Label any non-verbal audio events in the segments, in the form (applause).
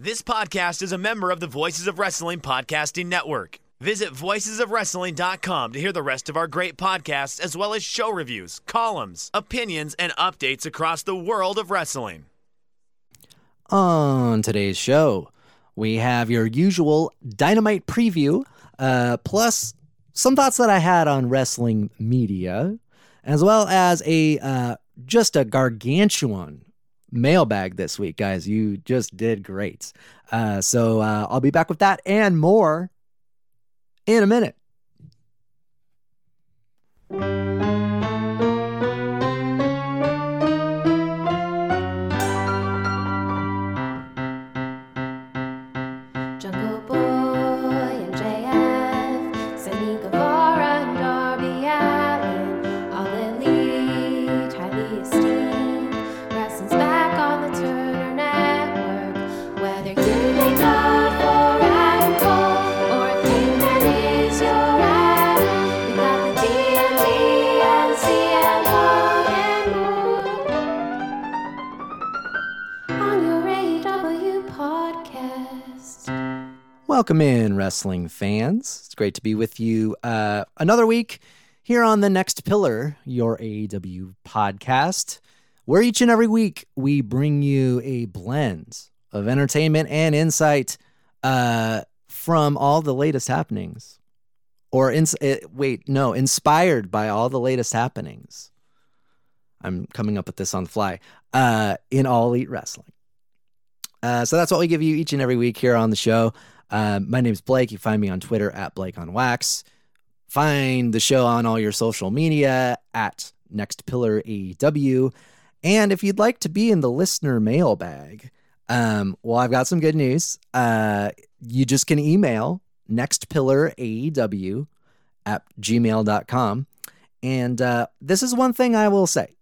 This podcast is a member of the Voices of Wrestling Podcasting Network. Visit voicesofwrestling.com to hear the rest of our great podcasts, as well as show reviews, columns, opinions, and updates across the world of wrestling. On today's show, we have your usual dynamite preview, uh, plus some thoughts that I had on wrestling media, as well as a uh, just a gargantuan mailbag this week, guys. You just did great. Uh, so uh, I'll be back with that and more in a minute. Welcome in, wrestling fans. It's great to be with you uh, another week here on the Next Pillar, your AEW podcast, where each and every week we bring you a blend of entertainment and insight uh, from all the latest happenings. Or, ins- uh, wait, no, inspired by all the latest happenings. I'm coming up with this on the fly uh, in All Elite Wrestling. Uh, so that's what we give you each and every week here on the show. Uh, my name is Blake. You find me on Twitter at Blake on Wax. Find the show on all your social media at Next Pillar AEW. And if you'd like to be in the listener mailbag, um, well, I've got some good news. Uh, you just can email nextpillaraew at gmail.com. And uh, this is one thing I will say.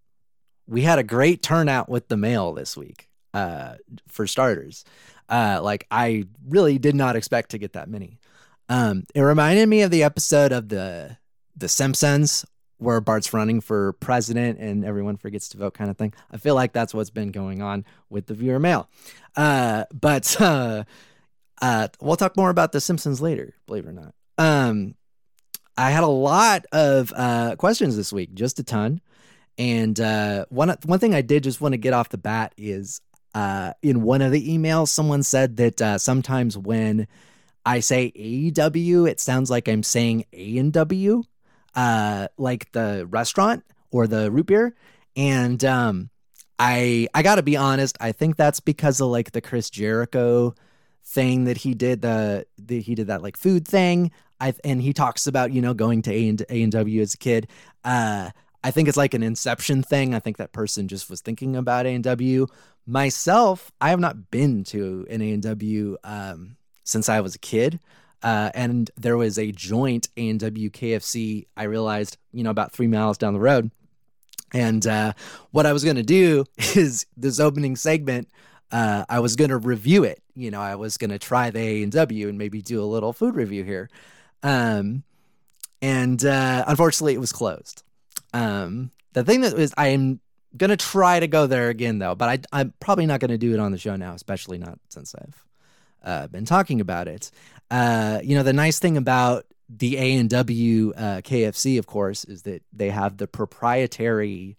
We had a great turnout with the mail this week, uh, for starters. Uh, like I really did not expect to get that many. Um, it reminded me of the episode of the the Simpsons where Bart's running for president and everyone forgets to vote, kind of thing. I feel like that's what's been going on with the viewer mail. Uh, but (laughs) uh, uh, we'll talk more about the Simpsons later, believe it or not. Um, I had a lot of uh, questions this week, just a ton. And uh, one one thing I did just want to get off the bat is uh, in one of the emails, someone said that uh, sometimes when I say AEW, it sounds like I'm saying A and W, uh, like the restaurant or the root beer. And um, I I gotta be honest, I think that's because of like the Chris Jericho thing that he did the, the he did that like food thing. I and he talks about you know going to A and A and W as a kid. Uh, I think it's like an inception thing. I think that person just was thinking about A and W. Myself, I have not been to an A and W um, since I was a kid. Uh, and there was a joint A and W KFC. I realized, you know, about three miles down the road. And uh, what I was going to do (laughs) is this opening segment. Uh, I was going to review it. You know, I was going to try the A and maybe do a little food review here. Um, and uh, unfortunately, it was closed. Um, the thing that is, I'm gonna try to go there again though, but I, I'm probably not gonna do it on the show now, especially not since I've uh, been talking about it. Uh, you know, the nice thing about the A and W uh, KFC, of course, is that they have the proprietary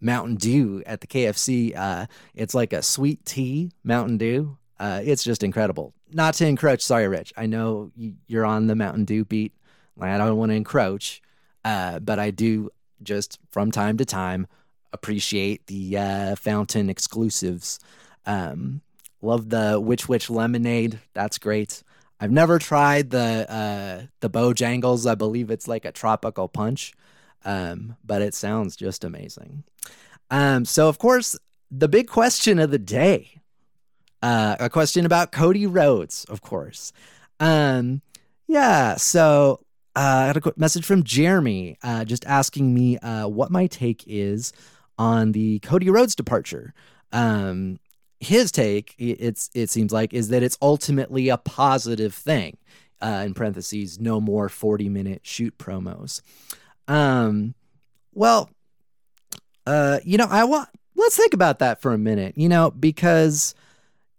Mountain Dew at the KFC. Uh, it's like a sweet tea Mountain Dew. Uh, it's just incredible. Not to encroach, sorry, Rich. I know you're on the Mountain Dew beat. I don't want to encroach, uh, but I do just from time to time appreciate the uh, fountain exclusives. Um, love the Witch Witch lemonade. That's great. I've never tried the uh, the Bojangles. I believe it's like a tropical punch, um, but it sounds just amazing. Um, so of course, the big question of the day, uh, a question about Cody Rhodes, of course. Um, yeah, so uh, I got a quick message from Jeremy uh, just asking me uh, what my take is on the Cody Rhodes departure. Um, his take, it's it seems like, is that it's ultimately a positive thing. Uh, in parentheses, no more forty minute shoot promos. Um, well, uh, you know, I want let's think about that for a minute. You know, because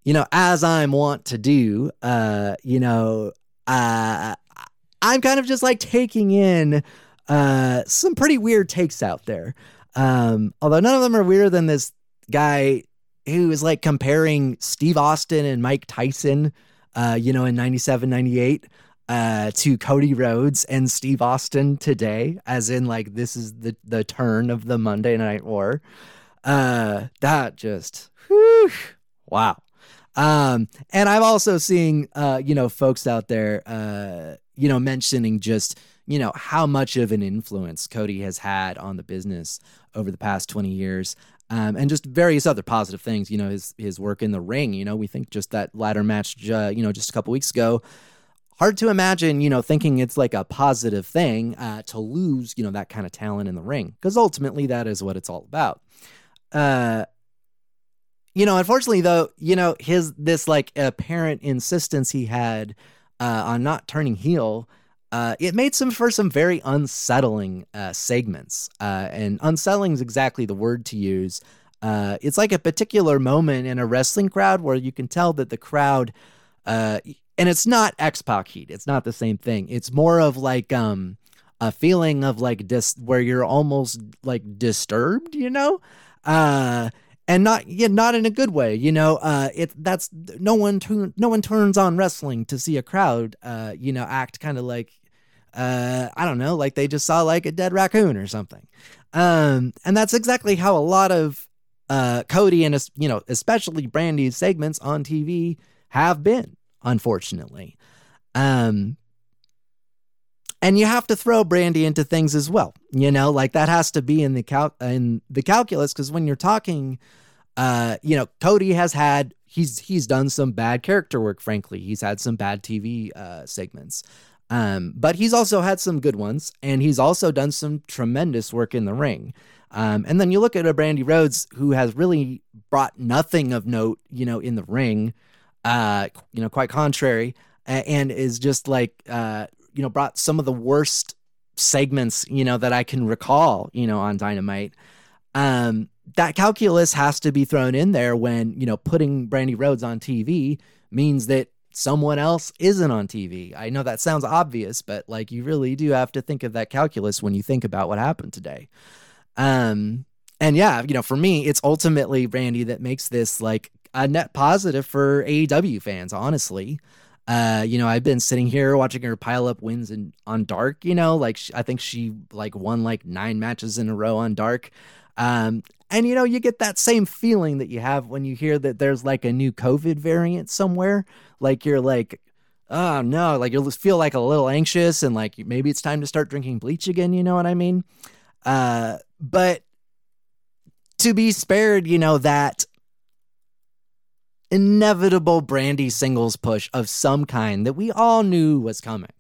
you know, as I'm wont to do, uh, you know, uh, I'm kind of just like taking in uh, some pretty weird takes out there. Um, although none of them are weirder than this guy who is like comparing Steve Austin and Mike Tyson, uh, you know, in 97, 98 uh, to Cody Rhodes and Steve Austin today, as in like this is the the turn of the Monday Night War. Uh, that just whew, wow. Um, and I'm also seeing uh, you know, folks out there uh, you know, mentioning just you know how much of an influence Cody has had on the business over the past 20 years. Um, and just various other positive things, you know, his his work in the ring. You know, we think just that ladder match, uh, you know, just a couple weeks ago, hard to imagine, you know, thinking it's like a positive thing uh, to lose, you know, that kind of talent in the ring, because ultimately that is what it's all about. Uh, you know, unfortunately though, you know, his this like apparent insistence he had uh, on not turning heel, uh, it made some for some very unsettling uh, segments, uh, and unsettling is exactly the word to use. Uh, it's like a particular moment in a wrestling crowd where you can tell that the crowd uh, and it's not X Pac heat. It's not the same thing. It's more of like um a feeling of like dis where you're almost like disturbed, you know, uh, and not yeah, not in a good way, you know. Uh, it that's no one tu- no one turns on wrestling to see a crowd, uh, you know, act kind of like. Uh, I don't know, like they just saw like a dead raccoon or something. Um, and that's exactly how a lot of uh, Cody and you know, especially Brandi's segments on TV have been unfortunately. Um, and you have to throw Brandi into things as well. You know, like that has to be in the cal- in the calculus because when you're talking, uh, you know, Cody has had he's he's done some bad character work. Frankly, he's had some bad TV uh, segments. Um, but he's also had some good ones, and he's also done some tremendous work in the ring. Um, and then you look at a Brandi Rhodes who has really brought nothing of note, you know, in the ring uh, you know, quite contrary, and is just like, uh, you know, brought some of the worst segments, you know, that I can recall, you know, on Dynamite. Um, that calculus has to be thrown in there when, you know, putting Brandi Rhodes on TV means that someone else isn't on TV. I know that sounds obvious, but like you really do have to think of that calculus when you think about what happened today. Um, and yeah, you know, for me, it's ultimately Brandi that makes this like a net positive for AEW fans, honestly. Uh, you know, I've been sitting here watching her pile up wins in on Dark. You know, like I think she like won like nine matches in a row on Dark. Um, and you know, you get that same feeling that you have when you hear that there's like a new COVID variant somewhere. Like you're like, oh no, like you'll feel like a little anxious and like maybe it's time to start drinking bleach again. You know what I mean? Uh, but to be spared, you know that inevitable Brandi singles push of some kind that we all knew was coming.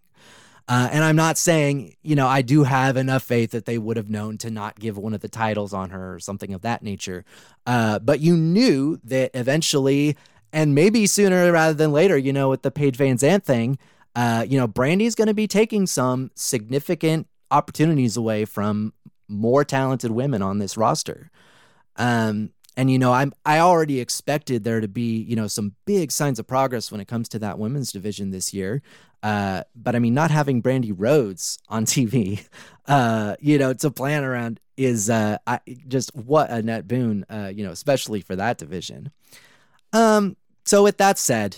Uh, and I'm not saying, you know, I do have enough faith that they would have known to not give one of the titles on her or something of that nature. Uh, but you knew that eventually, and maybe sooner rather than later, you know, with the Paige VanZant thing, uh, you know, Brandi's going to be taking some significant opportunities away from more talented women on this roster. Um, and you know, I'm I already expected there to be you know some big signs of progress when it comes to that women's division this year. Uh, but I mean, not having Brandi Rhodes on (laughs) TV, uh, you know, to plan around is uh, I, just what a net boon, uh, you know, especially for that division. Um, so with that said,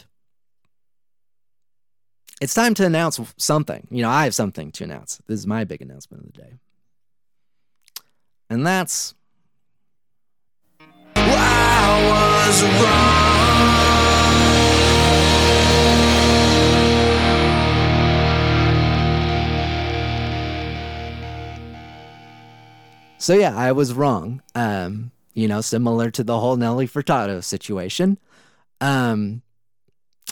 it's time to announce something. You know, I have something to announce. This is my big announcement of the day, and that's. So yeah, I was wrong. Um, you know, similar to the whole Nelly Furtado situation. Um,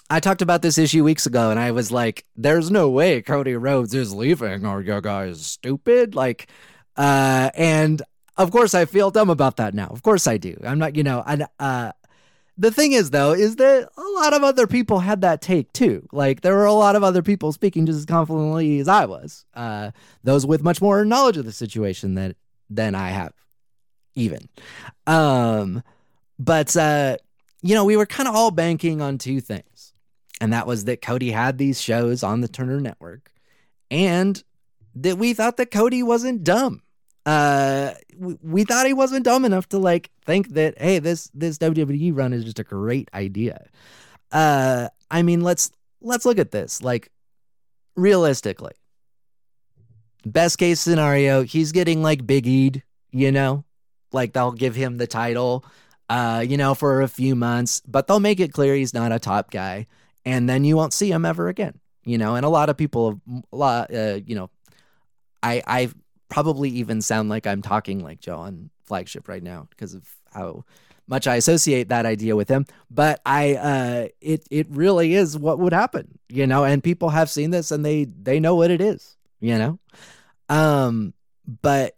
I talked about this issue weeks ago, and I was like, "There's no way Cody Rhodes is leaving. Are you guys stupid?" Like, uh, and of course, I feel dumb about that now. Of course, I do. I'm not, you know, I, uh, the thing is, though, is that a lot of other people had that take too. Like there were a lot of other people speaking just as confidently as I was. Uh, those with much more knowledge of the situation than than I have, even. Um, but uh, you know, we were kind of all banking on two things. And that was that Cody had these shows on the Turner Network and that we thought that Cody wasn't dumb. Uh, we, we thought he wasn't dumb enough to like think that hey, this this WWE run is just a great idea. Uh, I mean, let's let's look at this like realistically. Best case scenario, he's getting like Big you know, like they'll give him the title, uh, you know, for a few months, but they'll make it clear he's not a top guy, and then you won't see him ever again, you know. And a lot of people, a lot, uh, you know, I I probably even sound like I'm talking like Joe on flagship right now because of how much I associate that idea with him. But I, uh, it it really is what would happen, you know. And people have seen this and they they know what it is, you know. Um, but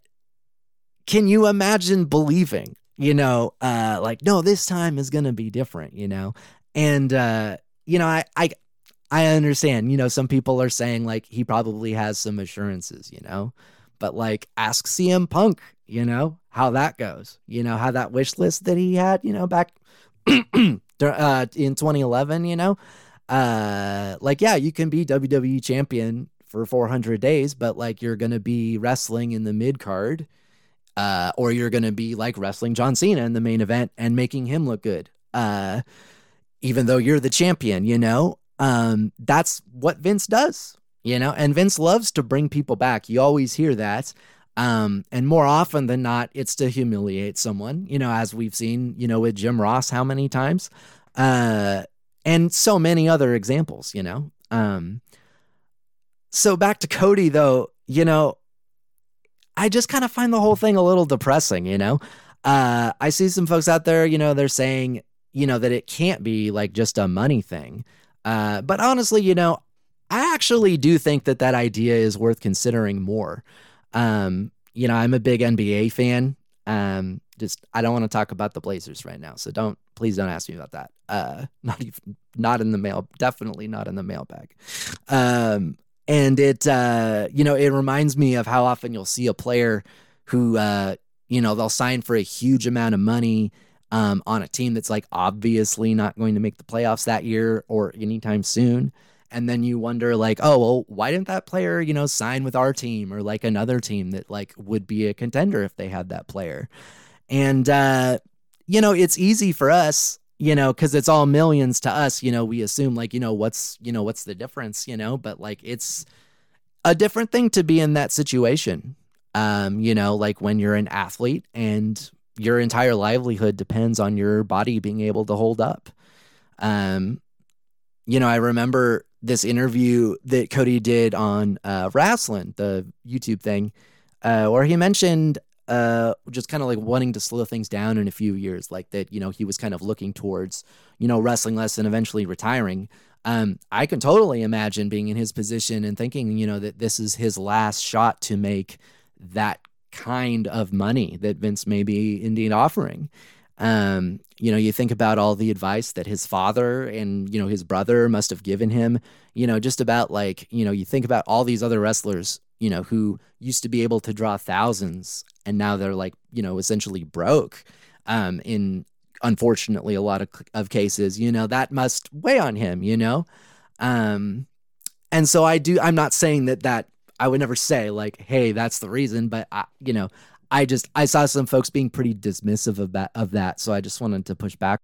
can you imagine believing, you know, uh, like no, this time is gonna be different, you know, and uh, you know, I I I understand, you know, some people are saying like he probably has some assurances, you know, but like ask CM Punk, you know, how that goes, you know, how that wish list that he had, you know, back (clears throat) uh, in 2011, you know, uh, like, yeah, you can be WWE champion for 400 days, but like you're going to be wrestling in the mid card, uh, or you're going to be like wrestling John Cena in the main event and making him look good. Uh, even though you're the champion, you know, um, that's what Vince does, you know, and Vince loves to bring people back. You always hear that. Um, and more often than not, it's to humiliate someone, you know, as we've seen, you know, with Jim Ross, how many times, uh, and so many other examples, you know. Um, so back to Cody, though, you know, I just kind of find the whole thing a little depressing, you know. Uh, I see some folks out there, you know, they're saying, you know, that it can't be like just a money thing. Uh, but honestly, you know, I actually do think that that idea is worth considering more. Um, you know, I'm a big NBA fan. Um, just I don't want to talk about the Blazers right now, so don't please don't ask me about that. Uh, (laughs) not even not in the mail, definitely not in the mailbag. Um, and it uh, you know, it reminds me of how often you'll see a player who uh, you know, they'll sign for a huge amount of money um, on a team that's like obviously not going to make the playoffs that year or anytime soon and then you wonder like oh well why didn't that player you know sign with our team or like another team that like would be a contender if they had that player? And uh you know it's easy for us you know because it's all millions to us you know we assume like you know what's you know what's the difference you know? But like it's a different thing to be in that situation um you know like when you're an athlete and your entire livelihood depends on your body being able to hold up. Um you know i remember this interview that Cody did on uh, Wrestling, the YouTube thing, uh, where he mentioned uh, just kind of like wanting to slow things down in a few years, like that, you know, he was kind of looking towards, you know, wrestling less and eventually retiring. Um, I can totally imagine being in his position and thinking, you know, that this is his last shot to make that kind of money that Vince may be indeed offering. Um, you know, you think about all the advice that his father and, you know, his brother must have given him, you know, just about like, you know, you think about all these other wrestlers, you know, who used to be able to draw thousands and now they're like, you know, essentially broke um, in unfortunately a lot of, of cases, you know, that must weigh on him, you know? Um, and so I do, I'm not saying that that I would never say like, hey, that's the reason, but I, you know, I just I saw some folks being pretty dismissive of that of that, so I just wanted to push back.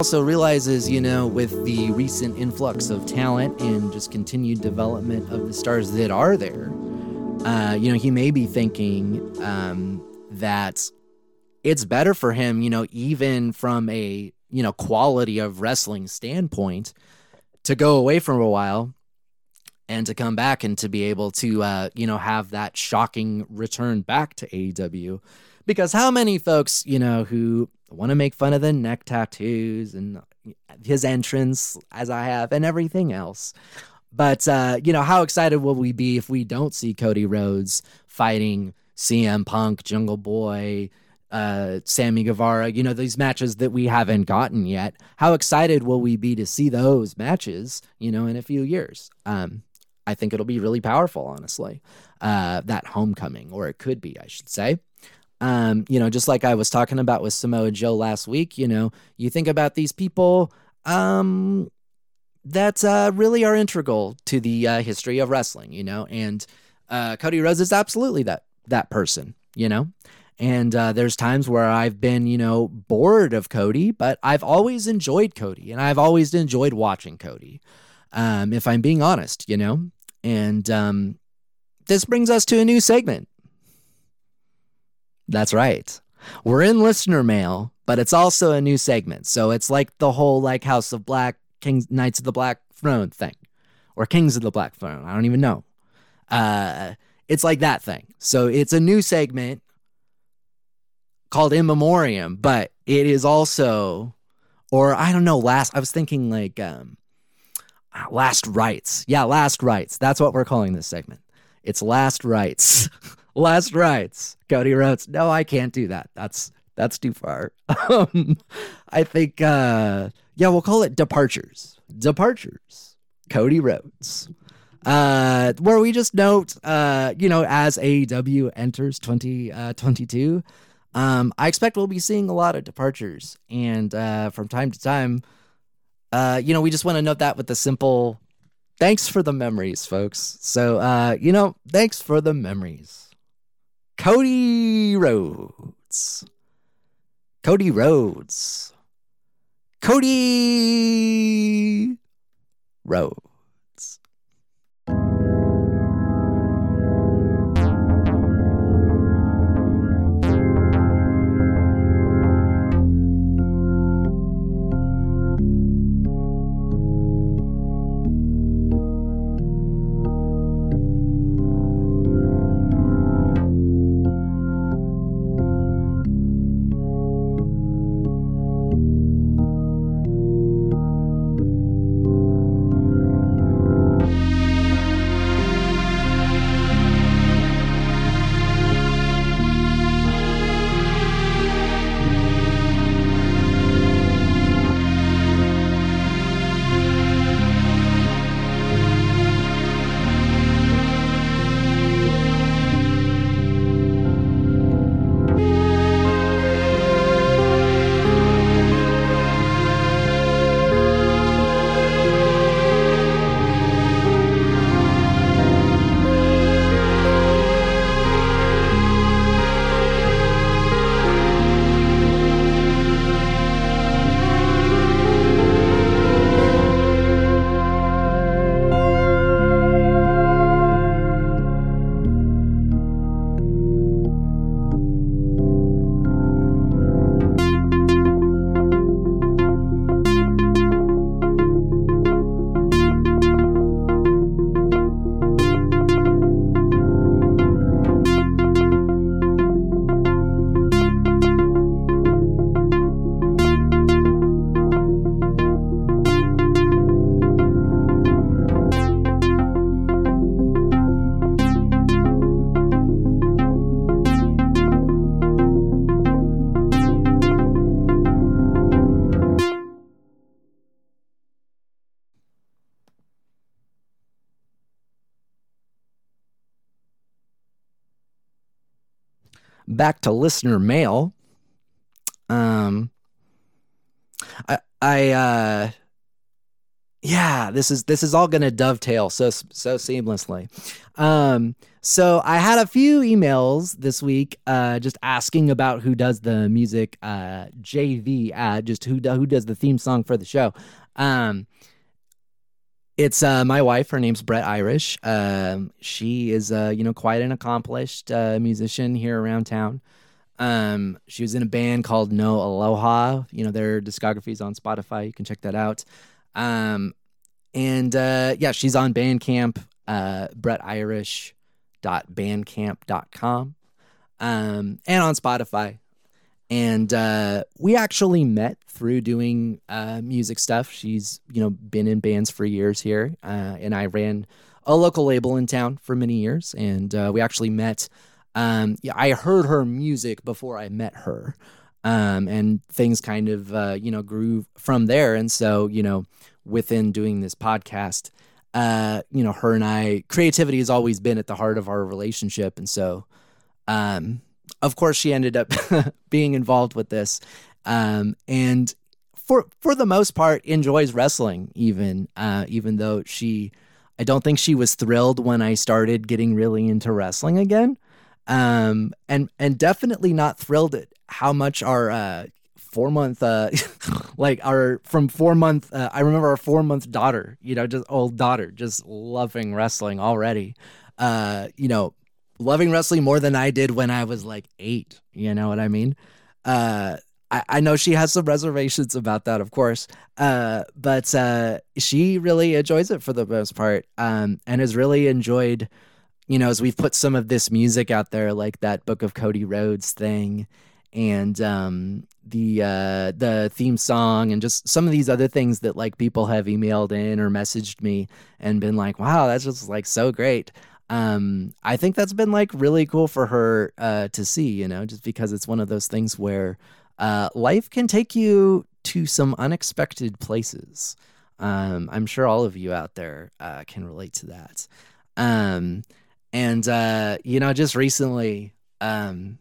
Also realizes, you know, with the recent influx of talent and just continued development of the stars that are there, uh, you know, he may be thinking um, that it's better for him, you know, even from a you know quality of wrestling standpoint, to go away for a while and to come back and to be able to uh, you know have that shocking return back to AEW. Because how many folks, you know, who want to make fun of the neck tattoos and his entrance as I have and everything else. But uh, you know, how excited will we be if we don't see Cody Rhodes fighting CM Punk, Jungle Boy, uh, Sammy Guevara, you know, these matches that we haven't gotten yet. How excited will we be to see those matches, you know, in a few years? Um, I think it'll be really powerful, honestly. Uh, that homecoming, or it could be, I should say. Um, you know, just like I was talking about with Samoa Joe last week, you know, you think about these people um, that uh, really are integral to the uh, history of wrestling, you know, and uh, Cody Rhodes is absolutely that that person, you know. And uh, there's times where I've been, you know, bored of Cody, but I've always enjoyed Cody, and I've always enjoyed watching Cody. Um, if I'm being honest, you know, and um, this brings us to a new segment. That's right. We're in listener mail, but it's also a new segment. So it's like the whole like House of Black, Kings, Knights of the Black Throne thing, or Kings of the Black Throne. I don't even know. Uh, it's like that thing. So it's a new segment called In Memoriam, but it is also, or I don't know, last, I was thinking like, um, last rites. Yeah, last rites. That's what we're calling this segment. It's last rites. (laughs) last rites. Cody Rhodes. No, I can't do that. That's that's too far. (laughs) Um, I think uh yeah, we'll call it departures. Departures. Cody Rhodes. Uh where we just note uh, you know, as AEW enters 2022, uh, um, I expect we'll be seeing a lot of departures. And uh from time to time, uh, you know, we just want to note that with the simple thanks for the memories, folks. So you know, thanks for the memories. Cody Rhodes. Cody Rhodes. Cody Rhodes. Back to listener mail. Um, I, I, uh, yeah, this is this is all going to dovetail so so seamlessly. Um, so I had a few emails this week, uh, just asking about who does the music, uh, JV, uh, just who who does the theme song for the show. Um, It's uh, my wife. Her name's Brett Irish. Um, she is, uh, you know, quite an accomplished uh, musician here around town. Um, she was in a band called No Aloha. You know, their discography's on Spotify. You can check that out. Um, and uh, yeah, she's on Bandcamp, uh, brettirish.bandcamp.com, um, and on Spotify. And uh, we actually met through doing uh, music stuff. She's, you know, been in bands for years here, uh, and I ran a local label in town for many years. And uh, we actually met. Um, yeah, I heard her music before I met her, um, and things kind of, uh, you know, grew from there. And so, you know, within doing this podcast, uh, you know, her and I, creativity has always been at the heart of our relationship. And so, um, of course, she ended up (laughs) being involved with this. Um, and for, for the most part, enjoys wrestling, even, uh, even though she, I don't think she was thrilled when I started getting really into wrestling again. Um, and, and definitely not thrilled at how much our, uh, four month uh (laughs) like our from four month uh, i remember our four month daughter you know just old daughter just loving wrestling already uh you know loving wrestling more than i did when i was like eight you know what i mean uh I, I know she has some reservations about that, of course, uh, but uh, she really enjoys it for the most part, um, and has really enjoyed, you know, as we've put some of this music out there, like that Book of Cody Rhodes thing, and um, the uh, the theme song and just some of these other things that like people have emailed in or messaged me and been like, wow, that's just like so great. Um, I think that's been like really cool for her uh, to see, you know, just because it's one of those things where uh, life can take you to some unexpected places. Um, I'm sure all of you out there uh, can relate to that. Um, and uh, you know, just recently, um,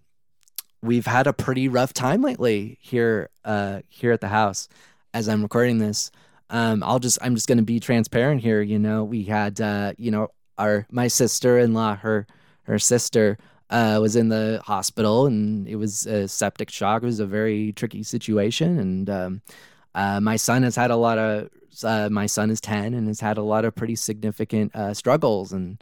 we've had a pretty rough time lately here uh here at the house as I'm recording this. Um I'll just I'm just going to be transparent here, you know. We had uh you know our my sister-in-law her her sister uh was in the hospital and it was a septic shock. It was a very tricky situation and um uh my son has had a lot of uh, my son is 10 and has had a lot of pretty significant uh struggles and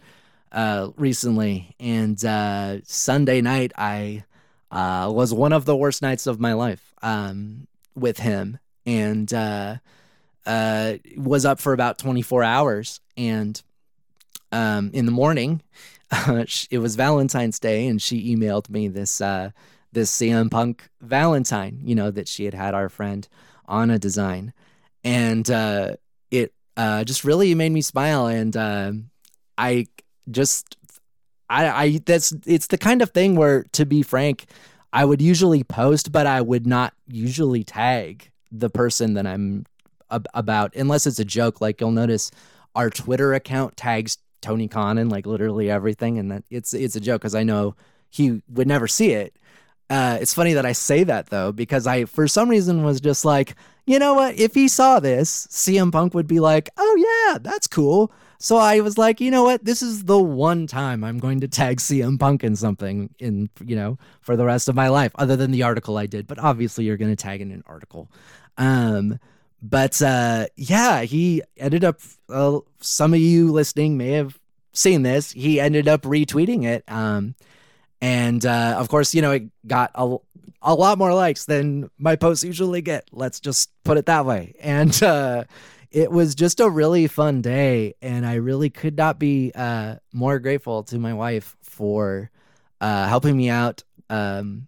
uh recently and uh Sunday night I was one of the worst nights of my life um, with him, and was up for about 24 hours. And um, in the morning, (laughs) it was Valentine's Day, and she emailed me this uh, this CM Punk Valentine, you know, that she had had our friend Anna design, and uh, it uh, just really made me smile, and uh, I just I, I that's it's the kind of thing where to be frank i would usually post but i would not usually tag the person that i'm ab- about unless it's a joke. Like you'll notice our twitter account tags tony khan and like literally everything and that it's it's a joke because i know he would never see it uh, it's funny that i say that though because i for some reason was just like you know what if he saw this cm punk would be like oh yeah that's cool so I was like, you know what? This is the one time I'm going to tag CM Punk in something in, you know, for the rest of my life, other than the article I did. But obviously, you're going to tag in an article. Um, but uh, yeah, he ended up, some of you listening may have seen this. He ended up retweeting it. Um, and uh, of course, you know, it got a, a lot more likes than my posts usually get. Let's just put it that way. And, uh, it was just a really fun day and i really could not be uh, more grateful to my wife for uh, helping me out um,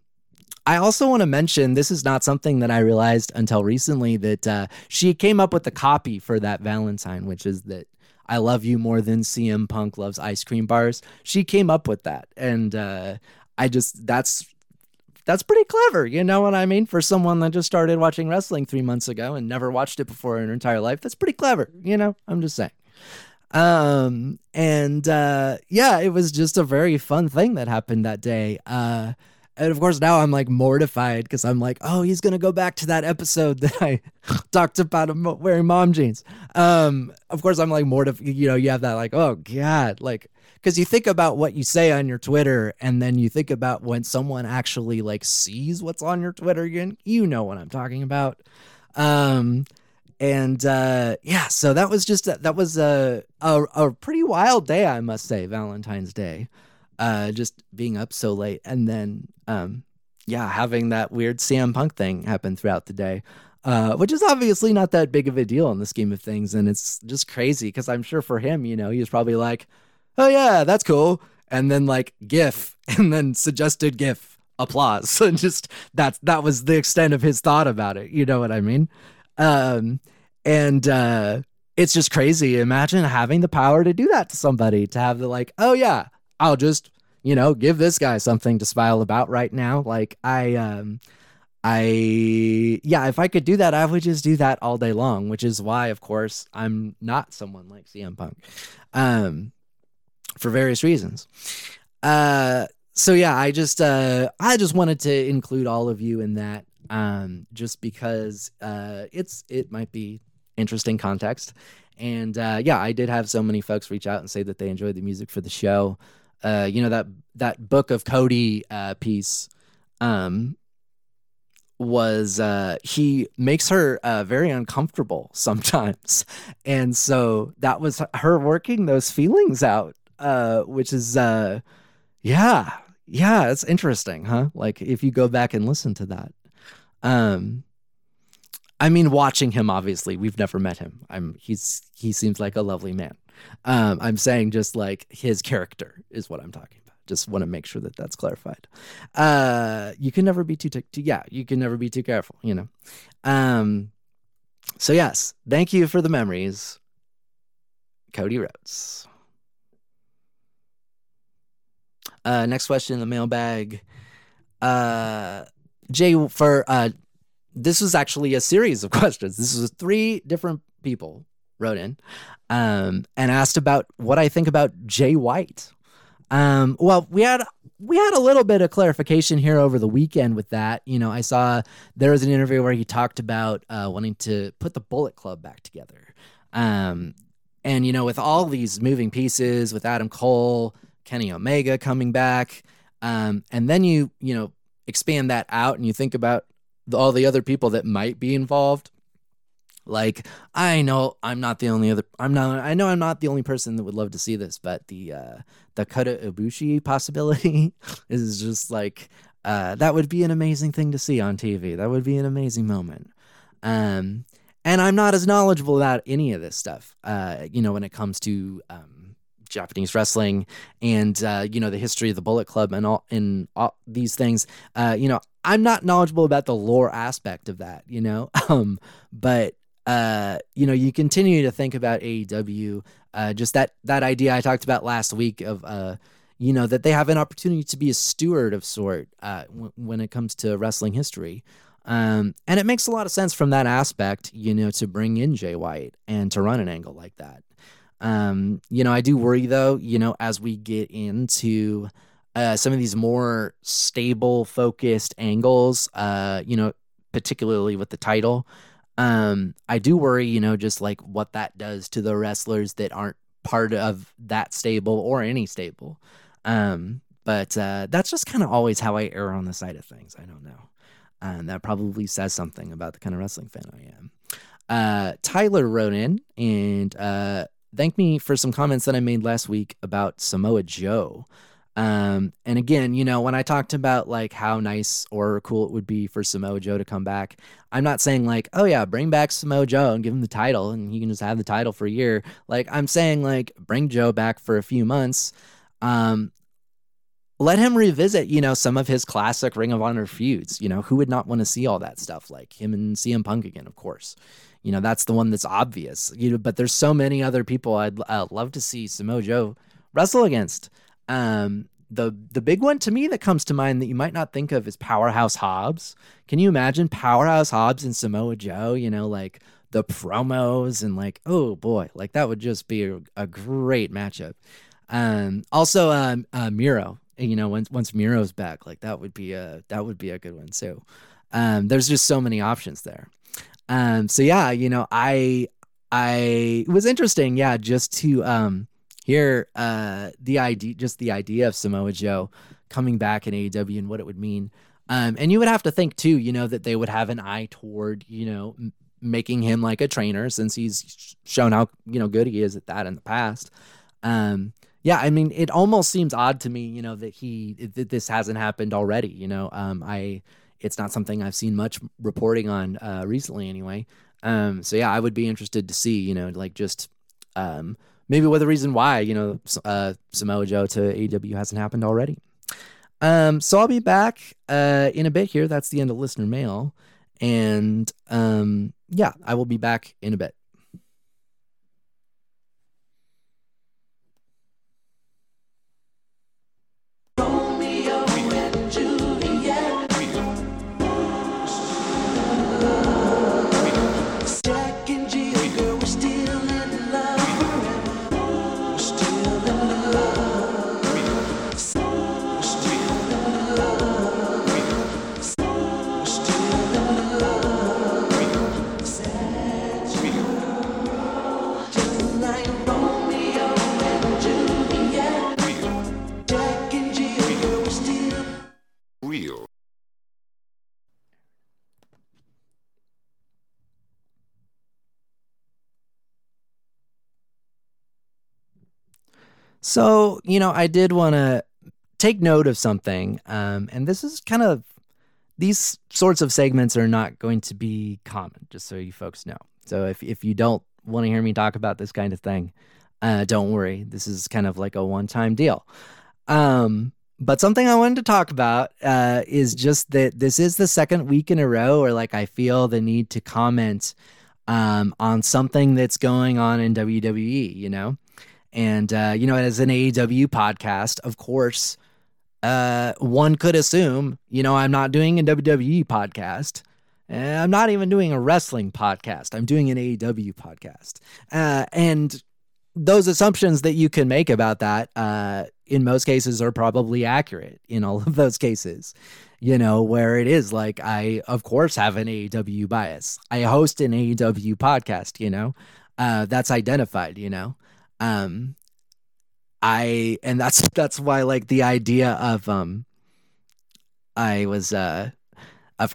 i also want to mention this is not something that i realized until recently that uh, she came up with the copy for that valentine which is that i love you more than cm punk loves ice cream bars she came up with that and uh, i just that's that's pretty clever. You know what I mean? For someone that just started watching wrestling three months ago and never watched it before in her entire life, that's pretty clever. You know, I'm just saying. Um, and uh, yeah, it was just a very fun thing that happened that day. Uh, and of course, now I'm like mortified because I'm like, oh, he's gonna go back to that episode that I (laughs) talked about him wearing mom jeans. Um, of course, I'm like mortified. You know, you have that like, oh god, like because you think about what you say on your Twitter and then you think about when someone actually like sees what's on your Twitter again, you know what I'm talking about. Um, and uh, yeah, so that was just that was a, a a pretty wild day, I must say, Valentine's Day. Uh, just being up so late, and then um, yeah, having that weird CM Punk thing happen throughout the day. Uh, which is obviously not that big of a deal in the scheme of things, and it's just crazy because I'm sure for him, you know, he was probably like, "Oh yeah, that's cool," and then like GIF, (laughs) and then suggested GIF applause, (laughs) and just that's that was the extent of his thought about it. You know what I mean? Um, and uh, it's just crazy. Imagine having the power to do that to somebody, to have the like, "Oh yeah, I'll just." You know, give this guy something to smile about right now. Like I, um, I yeah, if I could do that, I would just do that all day long, which is why, of course, I'm not someone like CM Punk. Um for various reasons. Uh so yeah, I just uh I just wanted to include all of you in that um just because uh it's it might be interesting context. And uh yeah, I did have so many folks reach out and say that they enjoyed the music for the show. Uh you know that that book of Cody uh piece um was uh he makes her uh very uncomfortable (laughs) sometimes. And so that was her working those feelings out uh which is uh yeah yeah it's interesting huh? Like if you go back and listen to that. Um i mean watching him obviously we've never met him. I'm he's he seems like a lovely man um i'm saying just like his character is what i'm talking about just want to make sure that that's clarified. Uh, you can never be too, too, yeah, you can never be too careful, you know. Um, so yes, thank you for the memories, Cody Rhodes. Uh, next question in the mailbag. Uh, Jay, for uh, this was actually a series of (laughs) questions. This was three different people wrote in um, and asked about what I think about Jay White. Um, well, we had we had a little bit of clarification here over the weekend with that. You know, I saw there was an interview where he talked about uh, wanting to put the Bullet Club back together. Um, and you know, with all these moving pieces, with Adam Cole, Kenny Omega coming back, um, and then you you know expand that out and you think about the, all the other people that might be involved. Like I know I'm not the only other I'm not I know I'm not the only person that would love to see this, but the uh the Kota Ibushi possibility (laughs) is just like uh that would be an amazing thing to see on TV. That would be an amazing moment. Um and I'm not as knowledgeable about any of this stuff. Uh you know when it comes to um Japanese wrestling and uh, you know the history of the Bullet Club and all and all these things. Uh, you know, I'm not knowledgeable about the lore aspect of that. You know, (laughs) um, but uh, you know, you continue to think about AEW, uh, just that that idea I talked about last week of, uh, you know, that they have an opportunity to be a steward of sort uh, w- when it comes to wrestling history. Um, and it makes a lot of sense from that aspect, you know, to bring in Jay White and to run an angle like that. Um, you know, I do worry though, you know, as we get into uh, some of these more stable, focused angles, uh, you know, particularly with the title. Um, I do worry, you know, just like what that does to the wrestlers that aren't part of that stable or any stable. Um, but uh, that's just kind of always how I err on the side of things. I don't know. And that probably says something about the kind of wrestling fan I am. Uh, Tyler wrote in and uh, thanked me for some comments that I made last week about Samoa Joe. Um, and again, you know, when I talked about like how nice or cool it would be for Samoa Joe to come back, I'm not saying like, oh yeah, bring back Samoa Joe and give him the title and he can just have the title for a year. Like I'm saying like bring Joe back for a few months. Um, let him revisit, you know, some of his classic Ring of Honor feuds. You know, who would not want to see all that stuff? Like him and CM Punk again, of course. You know, that's the one that's obvious. You know, but there's so many other people I'd uh, love to see Samoa Joe wrestle against. Um, the the big one to me that comes to mind that you might not think of is Powerhouse Hobbs. Can you imagine Powerhouse Hobbs and Samoa Joe? You know, like the promos and like, oh boy, like that would just be a, a great matchup. Um, also, um, uh, Miro. You know, once once Miro's back, like that would be a that would be a good one too. Um, there's just so many options there. Um, so yeah, you know, I I it was interesting, yeah, just to um here uh the idea just the idea of Samoa Joe coming back in AEW and what it would mean. Um, and you would have to think too, you know, that they would have an eye toward, you know, making him like a trainer since he's shown how you know good he is at that in the past. Um, yeah, I mean, it almost seems odd to me, you know, that he that this hasn't happened already. You know, um, I it's not something I've seen much reporting on uh, recently, anyway. Um, so yeah, I would be interested to see, you know, like just um, maybe what the reason why, you know, uh, Samoa Joe to AEW hasn't happened already. Um, so I'll be back uh, in a bit here. That's the end of listener mail, and um, yeah, I will be back in a bit. So, you know, I did want to take note of something. Um, and this is kind of, these sorts of segments are not going to be common, just so you folks know. So if, if you don't want to hear me talk about this kind of thing, uh, don't worry. This is kind of like a one time deal. Um, but something I wanted to talk about uh, is just that this is the second week in a row where, like, I feel the need to comment um, on something that's going on in WWE, you know? And, uh, you know, as an AEW podcast, of course, uh, one could assume, you know, I'm not doing a WWE podcast. and I'm not even doing a wrestling podcast. I'm doing an AEW podcast. Uh, and those assumptions that you can make about that, uh, in most cases, are probably accurate in all (laughs) of those cases. You know, where it is like, I, of course, have an AEW bias. I host an AEW podcast, you know, uh, that's identified, you know. Um, I, and that's, (laughs) that's why, like, the idea of, um, I was, uh,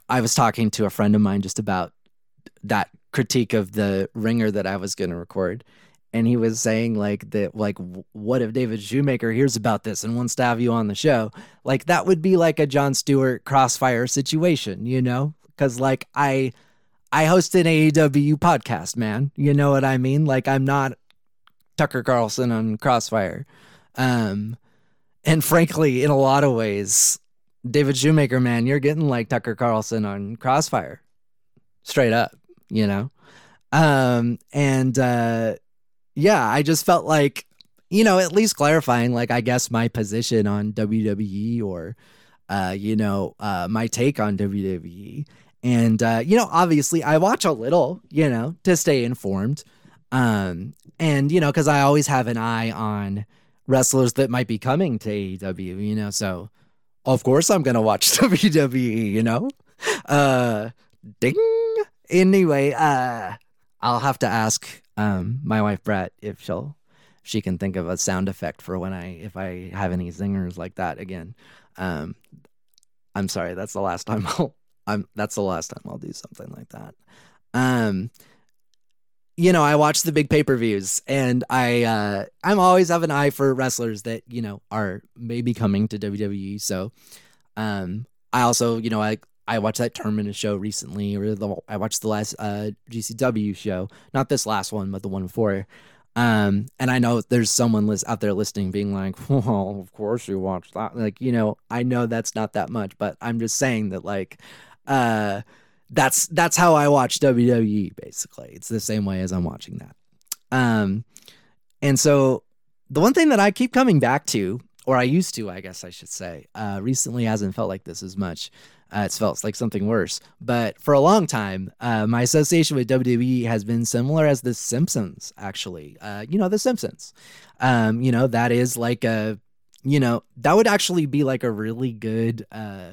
I was talking to a friend of mine just about that critique of the ringer that I was going to record. And he was saying like that like what if david shoemaker hears about this and wants to have you on the show? Like that would be like a Jon Stewart crossfire situation you know? Because like i i host an aew podcast man. You know what i mean? Like i'm not tucker carlson on crossfire um and frankly in a lot of ways david shoemaker man you're getting like tucker carlson on crossfire straight up you know um and uh yeah, I just felt like, you know, at least clarifying, like, I guess my position on WWE or, uh, you know, uh, my take on WWE. And, uh, you know, obviously I watch a little, you know, to stay informed. Um, and, you know, because I always have an eye on wrestlers that might be coming to AEW, you know, so of course I'm to watch (laughs) WWE, you know? Uh, ding. Anyway, uh, I'll have to ask um, my wife Brett if she'll she can think of a sound effect for when I if I have any zingers like that again. Um, I'm sorry, that's the last time (laughs) I'll I'm that's the last time I'll do something like that. Um, you know, I watch the big pay per views, and I uh, I'm always have an eye for wrestlers that you know are maybe coming to WWE. So, um, I also you know I I watched that Terminus show recently, or the I watched the last uh, GCW show, not this last one, but the one before. Um, and I know there's someone list out there listening, being like, (laughs) "Well, of course you watch that." Like, you know, I know that's not that much, but I'm just saying that, like, uh, that's that's how I watch WWE. Basically, it's the same way as I'm watching that. Um, and so the one thing that I keep coming back to, or I used to, I guess I should say, uh, recently hasn't felt like this as much. Uh, it's felt like something worse. But for a long time, uh, my association with WWE has been similar as The Simpsons, actually. Uh, you know, The Simpsons. Um, you know, that is like a, you know, that would actually be like a really good, uh,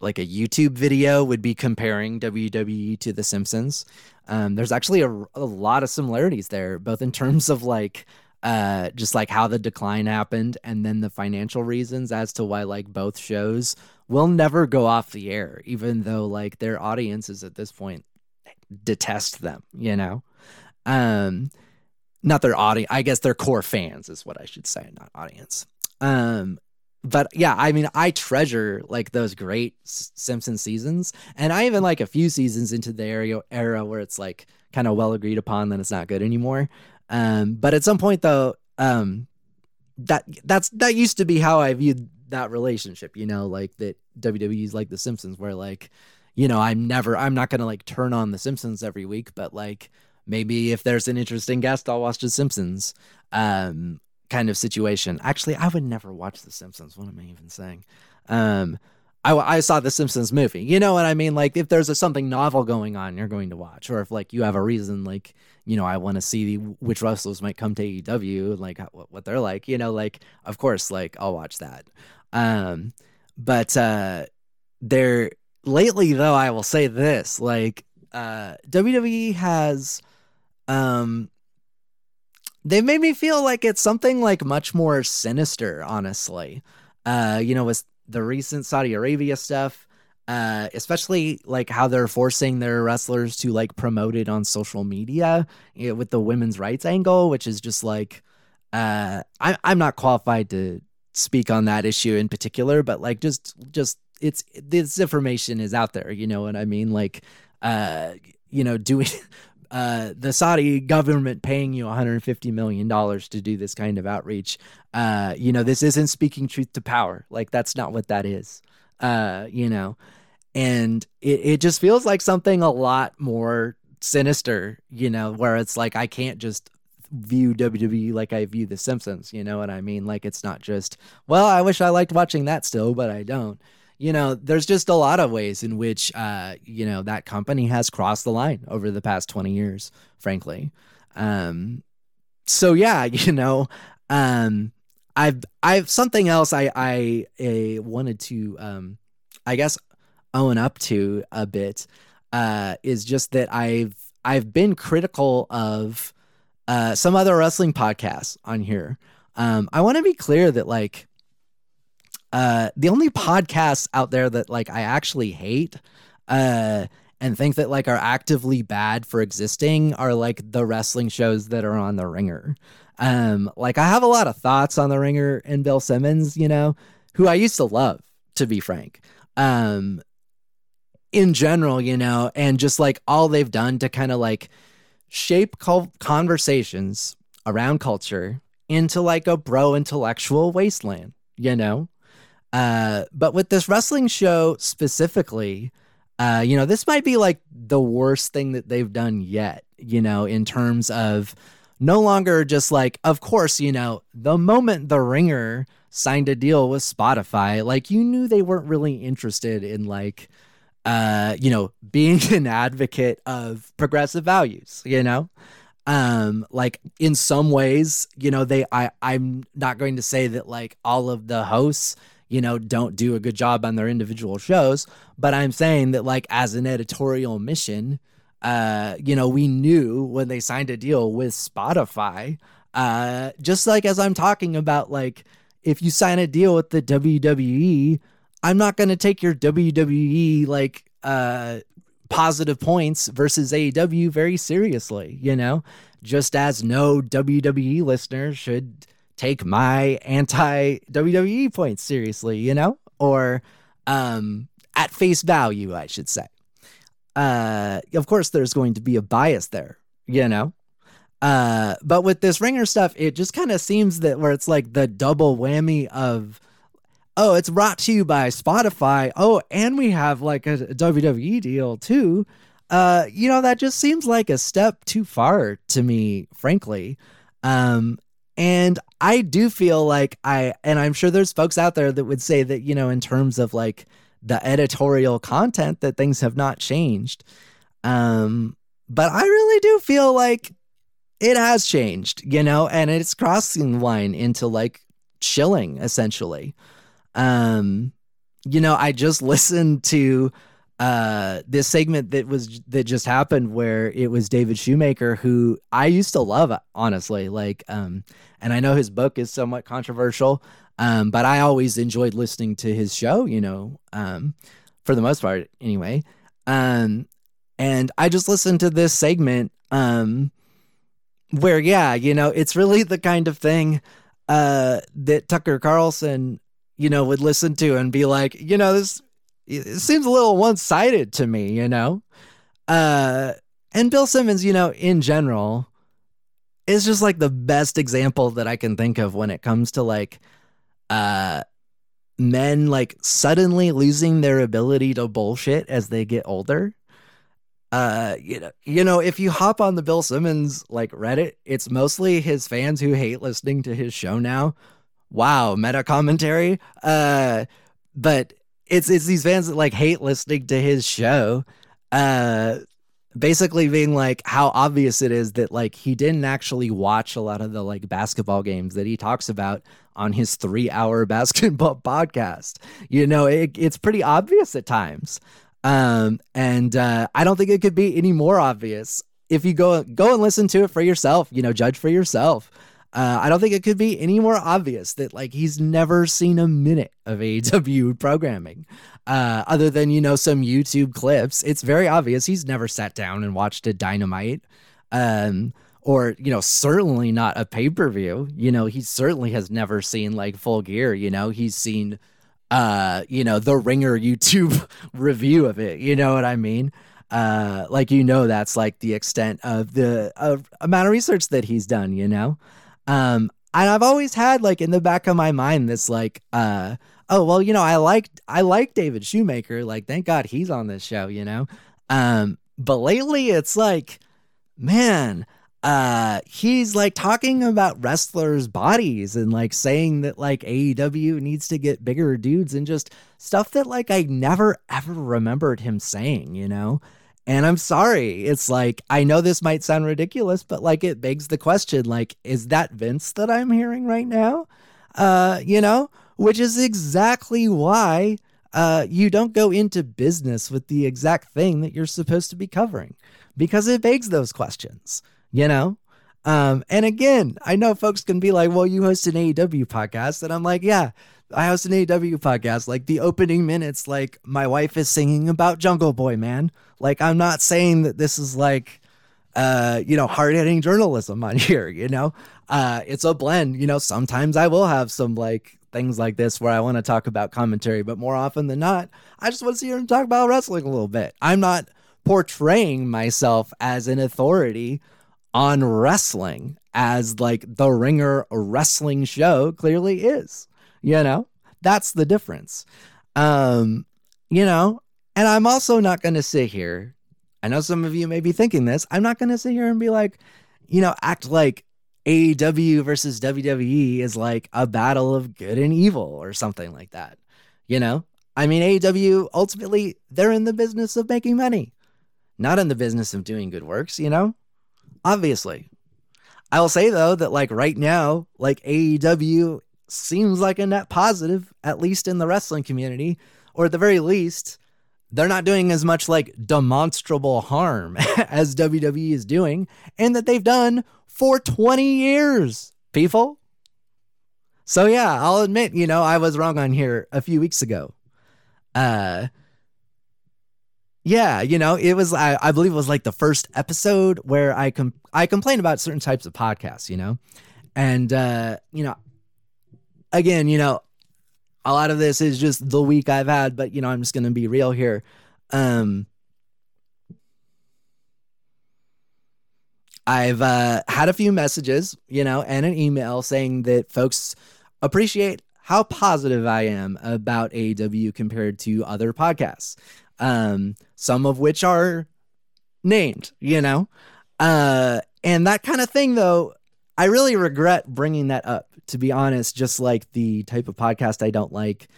like a YouTube video would be comparing WWE to The Simpsons. Um, there's actually a, a lot of similarities there, both in terms of like, uh just like how the decline happened and then the financial reasons as to why like both shows will never go off the air even though like their audiences at this point detest them, you know? Um, not their audience, I guess their core fans is what I should say, not audience. Um, but yeah, I mean, I treasure like those great Simpson seasons, and I even like a few seasons into the era era where it's like kind of well agreed upon, then it's not good anymore. Um, but at some point though, um, that that's that used to be how I viewed that relationship, you know, like that WWE's like The Simpsons, where like, you know, I'm never, I'm not gonna like turn on The Simpsons every week, but like maybe if there's an interesting guest, I'll watch The Simpsons. Um, kind of situation. Actually, I would never watch The Simpsons. What am I even saying? Um, I, I saw the Simpsons movie. You know what I mean? Like if there's a, something novel going on, you're going to watch, or if like you have a reason, like you know, I want to see which wrestlers might come to AEW, like what, what they're like. You know, like of course, like I'll watch that. Um, but uh, there lately though, I will say this: like uh, WWE has, um, they made me feel like it's something like much more sinister. Honestly, uh, you know, with the recent Saudi Arabia stuff. Uh, especially like how they're forcing their wrestlers to like promote it on social media you know, with the women's rights angle, which is just like uh, I, I'm not qualified to speak on that issue in particular, but like just just it's this information is out there. You know what I mean? Like, uh, you know, doing. Uh, the Saudi government paying you 150 million dollars to do this kind of outreach. Uh, you know, this isn't speaking truth to power. Like that's not what that is. Uh, you know, and it, it just feels like something a lot more sinister. You know, where it's like I can't just view WWE like I view The Simpsons. You know what I mean? Like it's not just, well, I wish I liked watching that still, but I don't. You know, there's just a lot of ways in which, uh, you know, that company has crossed the line over the past 20 years, frankly. Um, so yeah, (laughs) you know, um, I've, I've something else I, I, I wanted to, um, I guess, own up to a bit, uh, is just that I've, I've been critical of, uh, some other wrestling podcasts on here. Um, I want to be clear that like uh, the only podcasts out there that like I actually hate uh, and think that like are actively bad for existing are like the wrestling shows that are on the Ringer. Um, like I have a lot of thoughts on the Ringer and Bill Simmons, you know, who I used to love, to be frank. Um, in general, you know, and just like all they've done to kind of like shape conversations around culture into like a bro intellectual wasteland, you know? Uh, but with this wrestling show specifically, uh, you know, this might be like the worst thing that they've done yet, you know, in terms of no longer just like, of course, you know, the moment the ringer signed a deal with Spotify, like you knew they weren't really interested in like, uh, you know, being (laughs) an advocate of progressive values, you know? Um, like in some ways, you know, they I I'm not going to say that like all of the hosts, you know, don't do a good job on their individual shows, but I'm saying that like as an editorial mission, uh, you know, we knew when they signed a deal with Spotify, uh, just like as I'm talking about like if you sign a deal with the WWE, I'm not going to take your WWE like uh positive points versus AEW very seriously, you know? Just as no WWE listener should take my anti WWE points seriously, you know? Or um at face value, I should say. Uh of course there's going to be a bias there, you know? Uh but with this ringer stuff, it just kind of seems that where it's like the double whammy of oh, it's brought to you by Spotify. Oh, and we have like a, WWE deal too. Uh, you know, that just seems like a step too far to me, frankly. Um, and I do feel like I, and I'm sure there's folks out there that would say that, you know, in terms of like the editorial content, that things have not changed. Um, but I really do feel like it has changed, you know, and it's crossing the line into like chilling essentially. Um, you know, I just (laughs) listened to uh this segment that was that just happened where it was David Shoemaker who I used to love honestly like um and I know his book is somewhat controversial um but I always enjoyed listening to his show you know um for the most part anyway um And I just listened to this segment um where yeah, you know, it's really the kind of thing uh that Tucker Carlson, you know, would listen to and be like, you know, this it seems a little one-sided to me, you know. Uh and Bill Simmons, you know, in general, is just like the best example that I can think of when it comes to like uh men like suddenly losing their ability to bullshit as they get older. Uh you know, you know, if you hop on the Bill Simmons like Reddit, it's mostly his fans who hate listening to his show now. Wow, meta commentary. Uh but it's it's these fans that like hate listening to his show. Uh basically being like how obvious it is that like he didn't actually watch a lot of the like basketball games that he talks about on his three hour (laughs) basketball podcast. You know it, it's pretty obvious at times. Um and uh i don't think it could be any more obvious. If you go go and listen to it for yourself you know judge for yourself. Uh, I don't think it could be any more obvious that like he's never seen a minute of AEW programming, uh, other than you know some YouTube clips. It's very obvious he's never sat down and watched a Dynamite, um, or you know certainly not a pay per view. You know he certainly has never seen like Full Gear. You know he's seen, uh, you know the Ringer YouTube (laughs) review of it. You know what I mean? Uh, like you know that's like the extent of the of amount of research that he's done. You know. Um, and I've always had like in the back of my mind this like, uh, oh well, you know, I like I like David Shoemaker. Like, thank God he's on this show, you know. Um, but lately it's like, man, uh, he's like talking about wrestlers' bodies and like saying that like AEW needs to get bigger dudes and just stuff that like I never ever remembered him saying, you know. And I'm sorry. It's like, I know this might sound ridiculous, but like it begs the question like, is that Vince that I'm hearing right now? Uh, you know, which is exactly why uh, you don't go into business with the exact thing that you're supposed to be covering because it begs those questions, you know? Um, and again, I know folks can be like, well, you host an AEW podcast. And I'm like, yeah, I host an AEW podcast. Like the opening minutes, like my wife is singing about Jungle Boy, man. Like I'm not saying that this is like, uh, you know, hard hitting journalism on (laughs) here. You know, uh, it's a blend. You know, sometimes I will have some like things like this where I want to talk about commentary, but more often than not, I just want to here and talk about wrestling a little bit. I'm not portraying myself as an authority on wrestling as like the ringer wrestling show clearly is you know? That's the difference. Um you know? And i'm also not going to sit here i know some of you may be thinking this i'm not going to sit here and be like you know act like AEW versus WWE is like a battle of good and evil or something like that. You know? I mean AEW ultimately they're in the business of making money, not in the business of doing good works, you know? Obviously. I will say though that like right now, like AEW seems like a net positive, at least in the wrestling community, or at the very least, they're not doing as much like demonstrable harm (laughs) as WWE is doing, and that they've done for 20 years, people. So yeah, I'll admit, you know, I was wrong on here a few weeks ago. Uh yeah, you know, it was I, I believe it was like the first episode where I com- I complained about certain types of podcasts, you know. And uh, you know, again, you know, a lot of this is just the week I've had, but you know, I'm just going to be real here. Um, I've uh, had a few messages, you know, and an email saying that folks appreciate how positive I am about AEW compared to other podcasts, um, some of which are named, you know. Uh, and that kind of thing, though, I really regret bringing that up to be honest, just like the type of podcast I don't like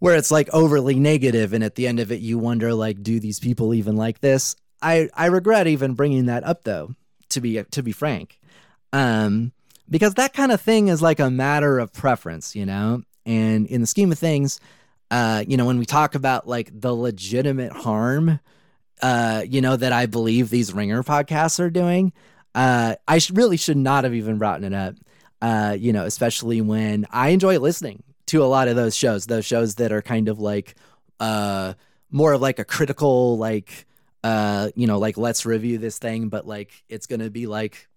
where it's like overly negative and at the end of it you wonder like do these people even like this? I I regret even bringing that up though, to be to be frank. Um because that kind of thing is like a matter of preference, you know? And in the scheme of things, uh, you know, when we talk about like the legitimate harm, uh, you know, that I believe these ringer podcasts are doing, uh, I sh- really should not have even brought it up uh, you know, especially when I enjoy listening to a lot of those shows, those shows that are kind of like uh, more of like a critical, like uh, you know, like let's review this thing, but like it's gonna be like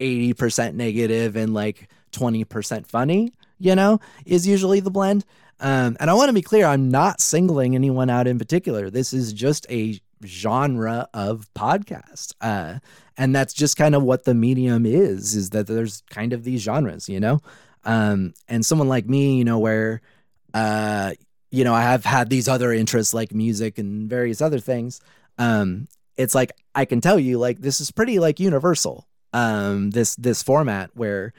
80% negative and like 20% funny, you know, is usually the blend. Um, and I want to be clear, I'm not singling anyone out in particular. This is just a genre of podcast. Uh, and that's just kind of what the medium is, is that there's kind of these genres, you know? Um, and someone like me, you know, where, uh, you know, I have had these other interests like music and various other things. Um, it's like I can tell you, like this is pretty like universal. Um, this this format where,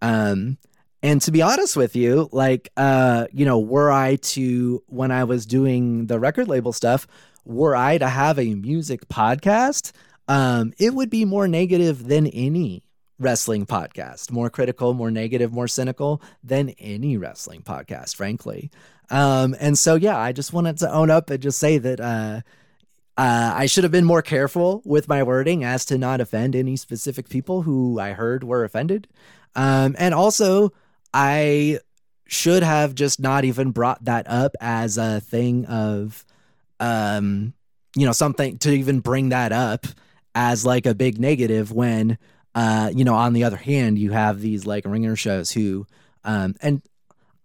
um, and to be honest with you, like, uh, you know, were I to when I was doing the record label stuff, were I to have a music podcast, um, it would be more negative than any wrestling podcast, more critical, more negative, more cynical than any wrestling podcast, frankly. Um, and so, yeah, I just wanted to own up and just say that uh, uh, I should have been more careful with my wording as to not offend any specific people who I heard were offended. Um, and also, I should have just not even brought that up as a thing of, um, you know, something to even bring that up as like a big negative when, uh, you know, on the other hand, you have these like ringer shows who, um, and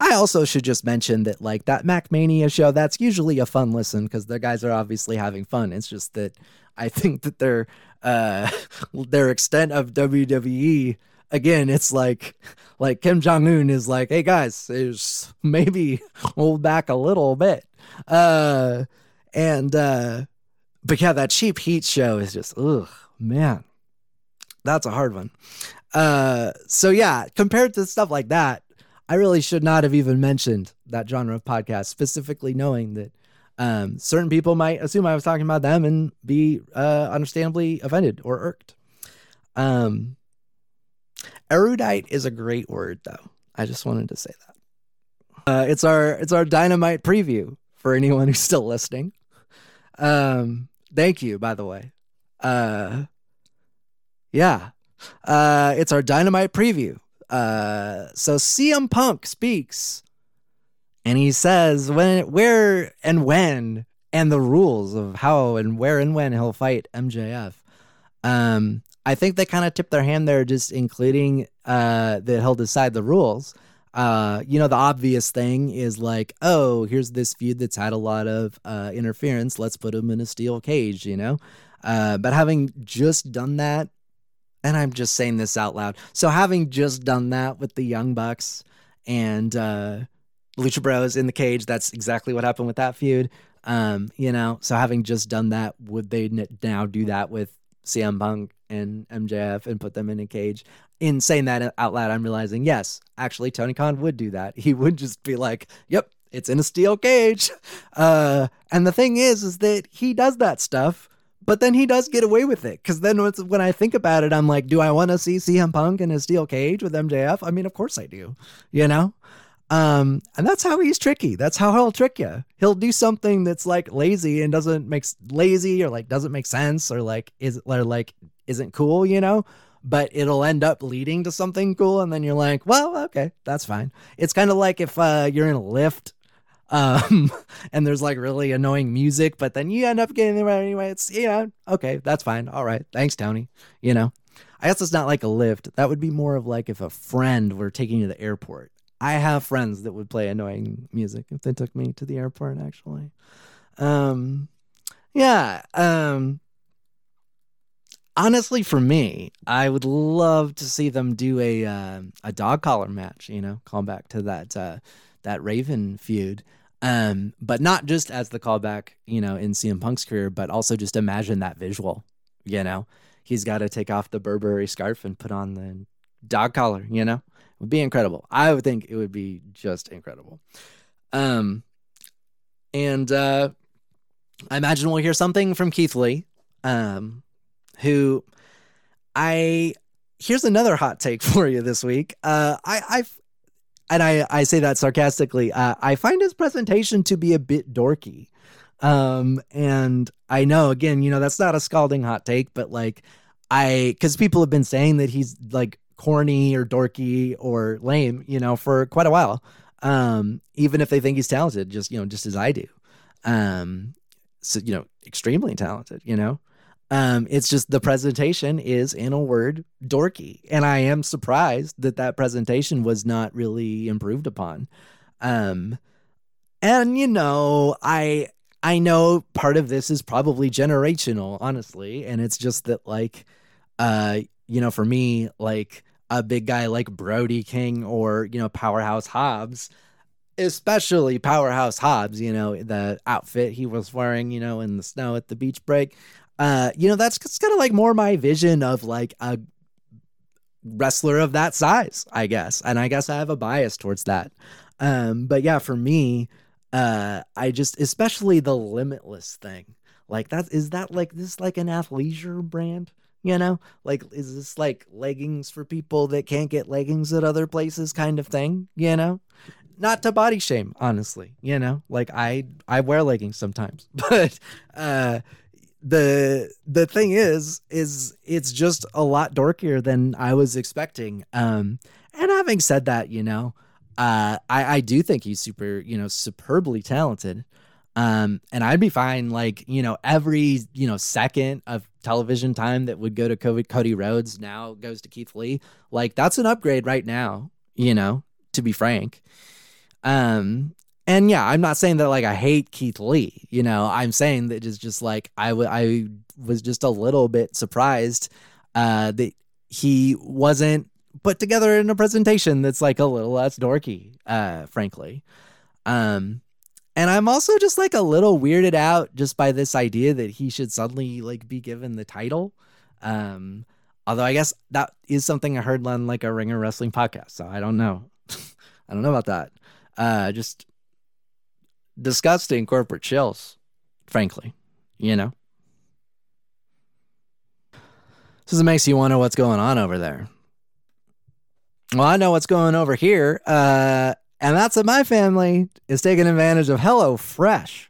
I also should just mention that like that MacMania show, that's usually a fun listen because the guys are obviously having fun. It's just that I think that their uh (laughs) their extent of WWE again, it's like like Kim Jong Un is like, hey guys, is maybe hold back a little bit. Uh and uh but yeah, that cheap heat show is just ugh, man. That's a hard one. Uh so yeah, compared to stuff like that, I really should not have even mentioned that genre of podcast, specifically knowing that um, certain people might assume I was talking about them and be uh, understandably offended or irked. Um, erudite is a great word, though. I just wanted to say that. Uh, it's our it's our dynamite preview for anyone who's still listening. Um, thank you, by the way. Uh, yeah, uh, it's our dynamite preview. Uh, so CM Punk speaks, and he says when, where, and when, and the rules of how and where and when he'll fight MJF. Um, I think they kind of tipped their hand there, just including uh, that he'll decide the rules. Uh, you know, the obvious thing is like, oh, here's this feud that's had a lot of uh, interference. Let's put him in a steel cage, you know? Uh, but having just done that and I'm just saying this out loud. So having just done that with the Young Bucks and uh, Lucha Bros in the cage, that's exactly what happened with that feud. Um, you know, so having just done that, would they now do that with CM Punk and MJF and put them in a cage? In saying that out loud, I'm realizing yes, actually Tony Khan would do that. (laughs) He would just be like, "Yep, it's in a steel cage." (laughs) Uh, and the thing is, is that he does that stuff but then he does get away with it because then when I think about it, I'm like, do I want to see CM Punk in a steel cage with MJF? I mean, of course I do, you know? Um, and that's how he's tricky. That's how he'll trick you. He'll do something that's like lazy and doesn't make lazy or like doesn't make sense or like is or like isn't cool, you know? But it'll end up leading to something cool, and then you're like, well, okay, that's fine. It's kind of like if uh, you're in a lift um, (laughs) and there's like really annoying music, but then you end up getting there anyway. It's you know okay, that's fine. All right, thanks, Tony. You know, I guess it's not like a lift. That would be more of like if a friend were taking you to the airport. I have friends that would play annoying music if they took me to the airport. Actually, um, yeah. Um, honestly, for me, I would love to see them do a uh, a dog collar match. You know, call back to that uh, that Raven feud. Um, but not just as the callback, you know, in CM Punk's career, but also just imagine that visual. You know, he's got to take off the Burberry scarf and put on the dog collar. You know, it would be incredible. I would think it would be just incredible. Um, and uh, I imagine we'll hear something from Keith Lee, um, who I here's another hot take (laughs) for you this week. Uh, I I've and I, I say that sarcastically. Uh, I find his presentation to be a bit dorky. Um, and I know, again, you know, that's not a scalding hot take, but like, I, because people have been saying that he's like corny or dorky or lame, you know, for quite a while. Um, even if they think he's talented, just, you know, just as I do. Um, so, you know, extremely talented, you know. Um, it's just the presentation is, in a word, dorky, and I am surprised that that presentation was not really improved upon. Um, and you know, I I know part of this is probably generational, honestly, and it's just that like, uh, you know, for me, like a big guy like Brody King or you know Powerhouse Hobbs, especially Powerhouse Hobbs, you know, the outfit he was wearing, you know, in the snow at the beach break. Uh, you know, that's kind of like more my vision of like a wrestler of that size, I guess. And I guess I have a bias towards that. Um, but yeah, for me, uh, I just especially the limitless thing. Like that is that like this like an athleisure brand? You know, like is this like leggings for people that can't get leggings at other places kind of thing, you know? Not to body shame, honestly, you know? Like I I wear leggings sometimes. (laughs) But uh the the thing is is it's just a lot dorkier than I was expecting. Um and having said that, you know, uh I I do think he's super, you know, superbly talented. Um and I'd be fine like, you know, every, you know, second of television time that would go to Cody, Cody Rhodes now goes to Keith Lee. Like that's an upgrade right now, you know, to be frank. Um and yeah, I'm not saying that like I hate Keith Lee. You know, I'm saying that it's just like I, w- I was just a little bit surprised uh, that he wasn't put together in a presentation that's like a little less dorky, uh, frankly. Um, and I'm also just like a little weirded out just by this idea that he should suddenly like be given the title. Um, although I guess that is something I heard on like a Ringer Wrestling podcast, so I don't know. (laughs) I don't know about that. Uh, just disgusting corporate chills, frankly, you know? So it makes you wonder what's going on over there. Well, I know what's going over here, uh, and that's that my family is taking advantage of HelloFresh.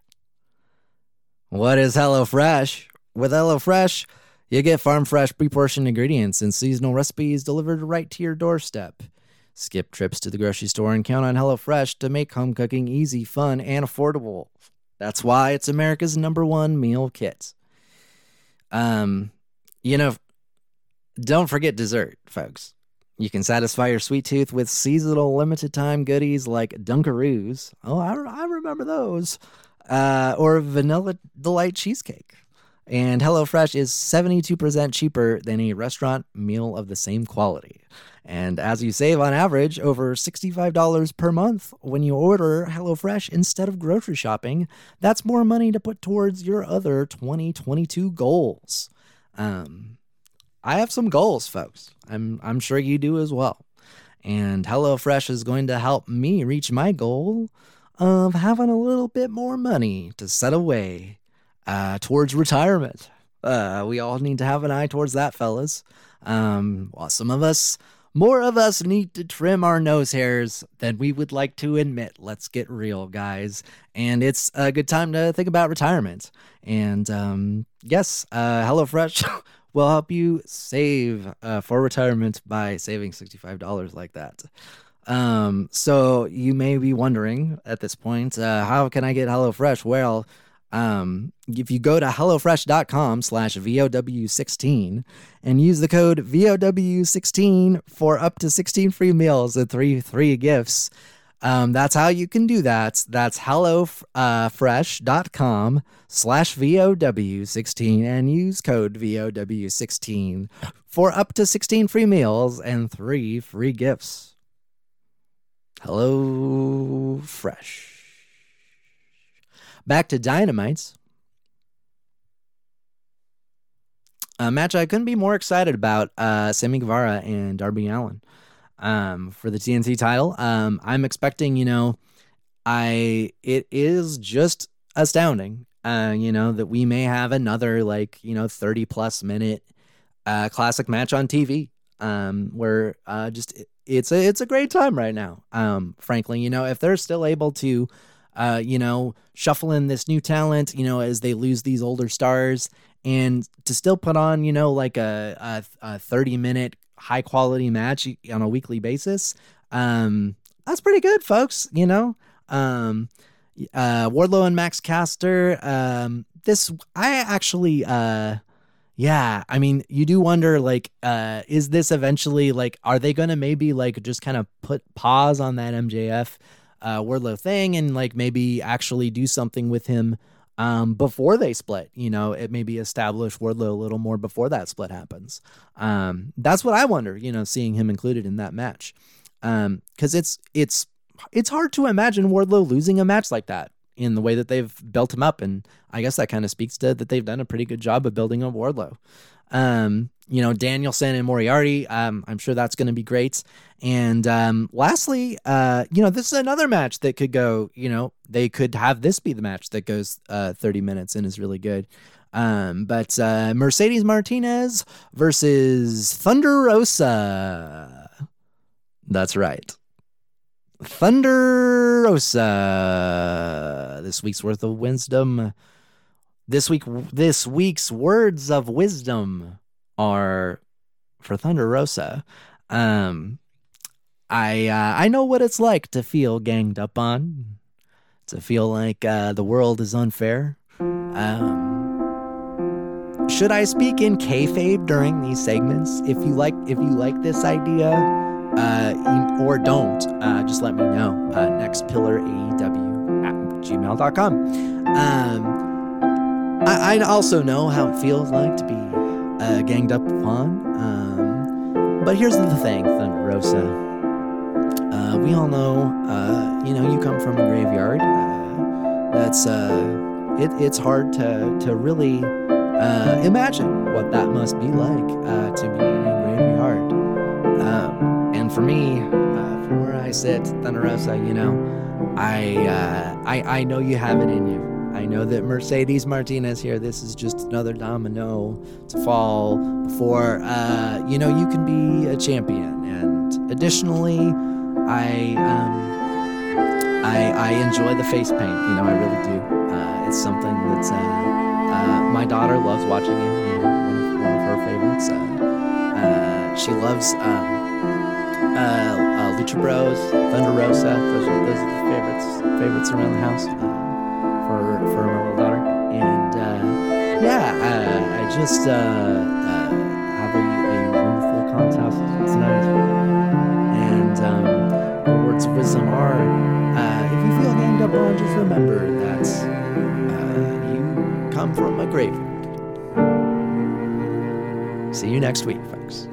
What is HelloFresh? With HelloFresh, you get farm fresh, pre portioned ingredients and seasonal recipes delivered right to your doorstep. Skip trips to the grocery store and count on HelloFresh to make home cooking easy, fun, and affordable. That's why it's America's number one meal kit. Um, you know, don't forget dessert, folks. You can satisfy your sweet tooth with seasonal limited time goodies like Dunkaroos. Oh, I, I remember those. Uh, or Vanilla Delight Cheesecake. And HelloFresh is 72% cheaper than a restaurant meal of the same quality. And as you save on average over $65 per month when you order HelloFresh instead of grocery shopping, that's more money to put towards your other 2022 goals. Um, I have some goals, folks. I'm I'm sure you do as well. And HelloFresh is going to help me reach my goal of having a little bit more money to set away uh, towards retirement. Uh, we all need to have an eye towards that, fellas. Um, while some of us, more of us, need to trim our nose hairs than we would like to admit. Let's get real, guys. And it's a good time to think about retirement. And um, yes, uh, HelloFresh (laughs) will help you save uh, for retirement by saving $65 like that. Um, so you may be wondering at this point, uh, how can I get HelloFresh? Well, um, if you go to HelloFresh.com slash VOW16 and use the code VOW16 for up to 16 free meals and three free gifts, um, that's how you can do that. That's HelloFresh.com slash VOW16 and use code VOW16 for up to 16 free meals and three free gifts. Hello Fresh. Back to Dynamites. A match I couldn't be more excited about uh, Sammy Guevara and Darby Allin um, for the TNT title. Um, I'm expecting, you know, I it is just astounding, uh, you know, that we may have another like you know 30 plus minute uh, classic match on TV. Um, where uh, just it, it's a it's a great time right now. Um, frankly, you know, if they're still able to, uh, you know, shuffle in this new talent, you know, as they lose these older stars, and to still put on, you know, like a a, a 30 minute high quality match on a weekly basis, um, that's pretty good, folks. You know, um, uh, Wardlow and Max Caster, um, this I actually uh yeah, I mean, you do wonder like uh is this eventually like are they to maybe like just kind of put pause on that MJF uh Wardlow thing and like maybe actually do something with him um before they split, you know, it maybe establish Wardlow a little more before that split happens. Um that's what I wonder, you know, seeing him included in that match. Um cuz it's it's it's hard to imagine Wardlow losing a match like that in the way that they've built him up. And I guess that kind of speaks to that they've done a pretty good job of building up Wardlow. Um, you know, Danielson and Moriarty, um, I'm sure that's going to be great. And um, lastly, uh, you know, this is another match that could go, you know, they could have this be the match that goes uh, 30 minutes and is really good. Um, but uh, Mercedes Martinez versus Thunder Rosa. That's right. Thunder Rosa. This week's worth of wisdom. This week, this week's words of wisdom are for Thunder Rosa. Um, I uh, I know what it's like to feel ganged up on, to feel like uh, the world is unfair. Um, should I speak in kayfabe during these segments? If you like, if you like this idea, uh, or don't, uh, just let me know. Uh, next at gmail.com. Um, I, also know how it feels like to be uh, ganged up upon. Um, but here's the thing, Thunder Rosa. Uh, we all know, uh, you know, you come from a graveyard. Uh, that's uh, it, it's hard to to really uh, imagine what that must be like to be in a graveyard. Um, and for me, from where I sit, Thunder Rosa, you know, I, uh, I I know you have it in you. I know that Mercedes Martinez here. This is just another domino to fall before uh, you know you can be a champion. And additionally, I um, I, I enjoy the face paint. You know, I really do. Uh, it's something that's uh, uh, my daughter loves watching it. You know, one of, one of her favorites. Uh, uh, she loves um, Lucha Bros, Thunder Rosa. Those are, those are the favorites favorites around the house just uh, uh, have a, a wonderful contest tonight. And um, the words of wisdom are: uh, if you feel ganged up on, just remember that uh, you come from a graveyard. See you next week, folks.